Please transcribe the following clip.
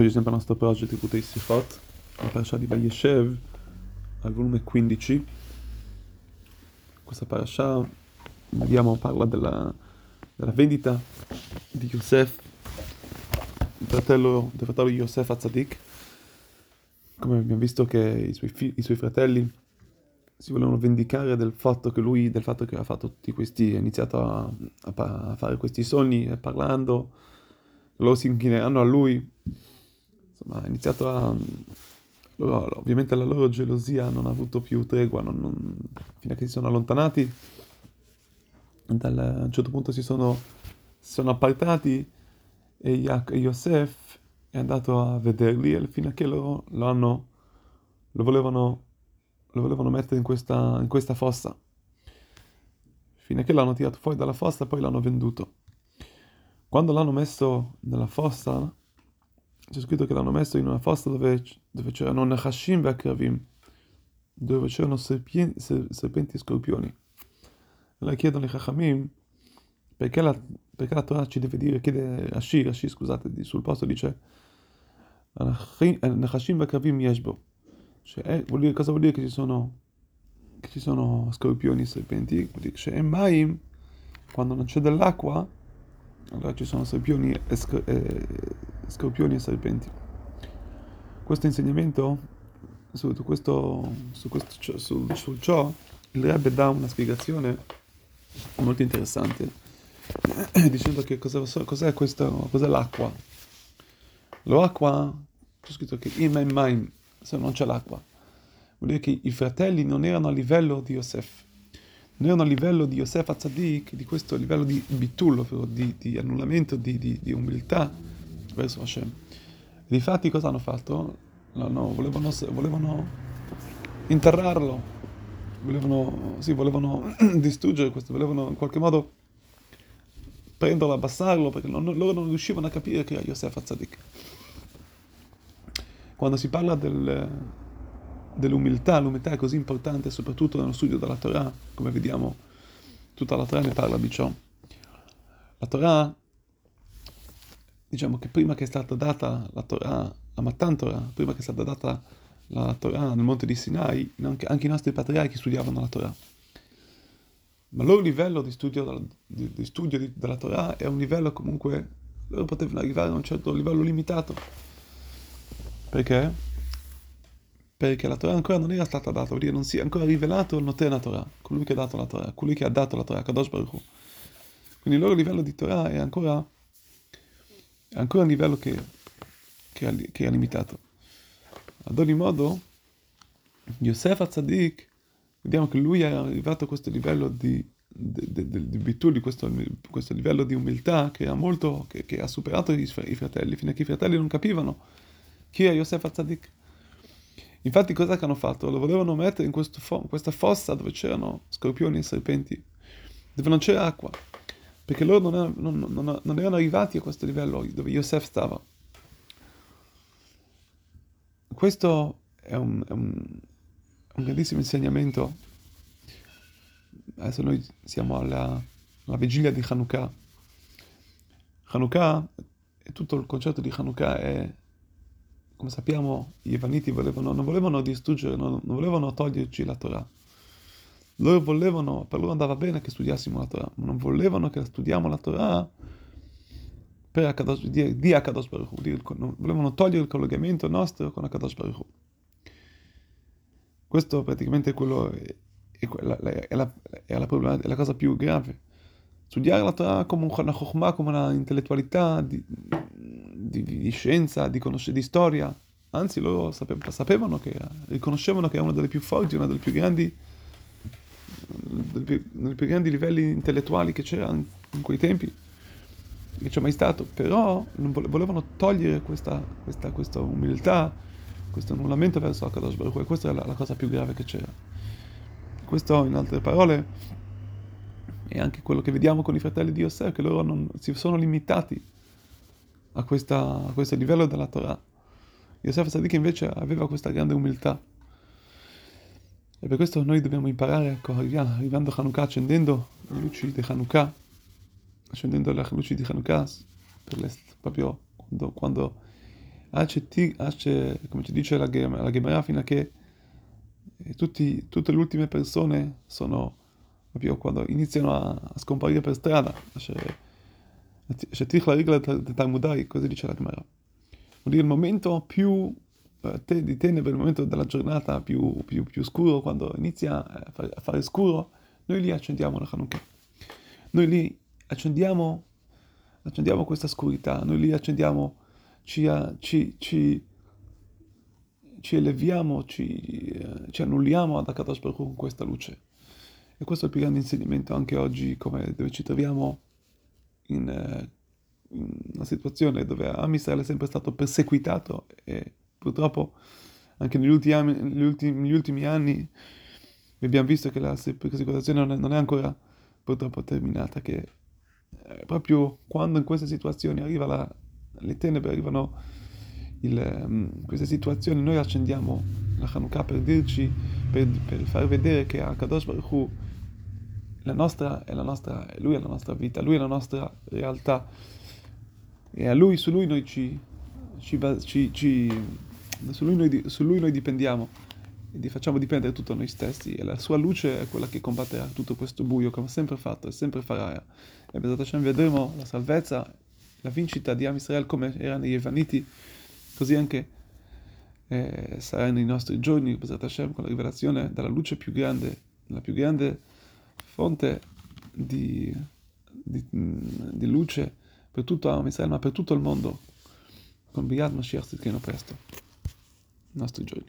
Eccoci sempre al nostro progetto di Kutei Sifot, la parasha di Vayeshev, al volume 15. Questa parasha, vediamo, parla della, della vendita di Yosef, il fratello, del fratello Yosef Azadik. Come abbiamo visto che i suoi, fi- i suoi fratelli si volevano vendicare del fatto che lui, del fatto che ha fatto tutti questi, ha iniziato a, a, a fare questi sogni, parlando, loro si inchineranno a lui insomma, ha iniziato a... Loro, ovviamente la loro gelosia non ha avuto più tregua, non, non, fino a che si sono allontanati, dal, a un certo punto si sono, si sono appartati e Yosef è andato a vederli e fino a che loro lo hanno, lo volevano, lo volevano mettere in questa, in questa fossa. Fino a che l'hanno tirato fuori dalla fossa e poi l'hanno venduto. Quando l'hanno messo nella fossa, c'è scritto che l'hanno messo in una fossa dove, dove c'erano Nechashim e Akravim, dove c'erano serpienti, serpenti e scorpioni. Allora chiedono i Chachamim perché la, perché la Torah ci deve dire, chiede Rashi, Rashi scusate, sul posto dice Nechashim e Akravim yeshbo. Cioè, vuol dire, cosa vuol dire che ci sono, che ci sono scorpioni e serpenti? Vuol dire che c'è quando non c'è dell'acqua, allora ci sono scorpioni e, sc- e, scorpioni e serpenti. Questo insegnamento, su questo, su, questo, su, su ciò, il Rebbe dà una spiegazione molto interessante, dicendo che cos'è, cos'è, questo, cos'è l'acqua. L'acqua, c'è scritto che in maim, se non c'è l'acqua, vuol dire che i fratelli non erano a livello di Yosef non erano a livello di Yosef Azzadik, di questo livello di bitul, di, di annullamento, di, di, di, umiltà verso Hashem. E difatti cosa hanno fatto? No, no, volevano, volevano interrarlo, volevano, sì, volevano distruggere questo, volevano in qualche modo prenderlo, abbassarlo, perché non, loro non riuscivano a capire che era Yosef Azzadik. Quando si parla del, dell'umiltà, l'umiltà è così importante soprattutto nello studio della Torah, come vediamo tutta la Torah ne parla di ciò. La Torah, diciamo che prima che è stata data la Torah, la Matan Torah, prima che è stata data la Torah nel monte di Sinai, anche, anche i nostri patriarchi studiavano la Torah. Ma il loro livello di studio, di, di studio di, della Torah è un livello comunque, loro potevano arrivare a un certo livello limitato. Perché? perché la Torah ancora non era stata data, vuol dire non si è ancora rivelato il Noten Torah, colui che ha dato la Torah, colui che ha dato la Torah, Kadosh Baruch. Quindi il loro livello di Torah è ancora, ancora un livello che, che, che è limitato. Ad ogni modo, Yosef Azzadik, vediamo che lui è arrivato a questo livello di, di, di, di di questo, questo, livello di umiltà che ha, molto, che, che ha superato i, i, fratelli, fino a che i fratelli non capivano chi è Yosef Azzadik. Infatti cosa hanno fatto? Lo volevano mettere in fo- questa fossa dove c'erano scorpioni e serpenti, dove non c'era acqua, perché loro non, erano, non, non, non erano arrivati a questo livello dove Yosef stava. Questo è un, è un, un grandissimo insegnamento. Adesso noi siamo alla, alla vigilia di Hanukkah. Hanukkah, tutto il concetto di Hanukkah è come sappiamo, i Yevaniti volevano, non volevano distruggere, non, non, volevano toglierci la Torah. Loro volevano, per loro andava bene che studiassimo la Torah, ma non volevano che studiamo la Torah per Akadosh, di, di Akadosh Baruch Hu, volevano togliere il collegamento nostro con Akadosh Baruch. Questo praticamente è quello, è, è, la, è, la, la, è la cosa più grave. Studiare la Torah come una chokhmah, come una intellettualità di, di, di scienza, di, conosc- di storia, anzi loro sape- sapevano che riconoscevano che è una delle più forti, una delle più grandi, dei più, grandi livelli intellettuali che c'era in, quei tempi, che c'è mai stato, però volevano togliere questa, questa, questa umiltà, questo annullamento verso Akadosh Baruch e questa è la, la cosa più grave che c'era. Questo, in altre parole, è anche quello che vediamo con i fratelli di Yosef, che loro non, si sono limitati a, questa, a questo livello della Torah. Yosef Sadiq invece aveva questa grande umiltà. E per questo noi dobbiamo imparare, ecco, arrivando a Hanukkah, accendendo le luci di Hanukkah, accendendo le luci di Hanukkah, proprio quando, quando come ci dice la, la Gemara, fino a che tutti, tutte le ultime persone sono proprio quando iniziano a, a scomparire per strada. Shetich la rigola del Talmudai, così dice la Gemara. Vuol dire il momento più eh, te, di tenebre, il momento della giornata più, più, più scuro, quando inizia a fare, a fare, scuro, noi lì accendiamo la Hanukkah. Noi lì accendiamo, accendiamo questa oscurità, noi lì accendiamo, ci, ci, ci, ci eleviamo, ci, ci annulliamo ad Akadosh Baruch con questa luce. E questo è il più grande insegnamento anche oggi, come dove ci troviamo in, eh, in una situazione dove Am Israele è sempre stato perseguitato e purtroppo anche negli ultimi, negli ultimi, negli ultimi anni abbiamo visto che la persecuzione non non è ancora purtroppo terminata, che eh, proprio quando in queste situazioni arriva la, le tenebre, arrivano il, um, queste situazioni, noi accendiamo la Hanukkah per dirci, per, per far vedere che a Kadosh Baruch Hu la nostra è la nostra, lui è la nostra vita, lui è la nostra realtà. E a lui, su lui noi ci, ci, ci, ci su, lui noi, su lui noi dipendiamo. E facciamo dipendere tutto noi stessi. E la sua luce è quella che combatterà tutto questo buio come ha sempre fatto e sempre farà e Bezat Hashem vedremo la salvezza la vincita di Am Israel come erano i Evaniti così anche eh, sarà nei nostri giorni. Bezat Hashem con la rivelazione della luce più grande la più grande fonte di, di, di luce per tutto Israele, ma per tutto il mondo, con Biad Mashiach Tzidkenu presto, i nostri giorni.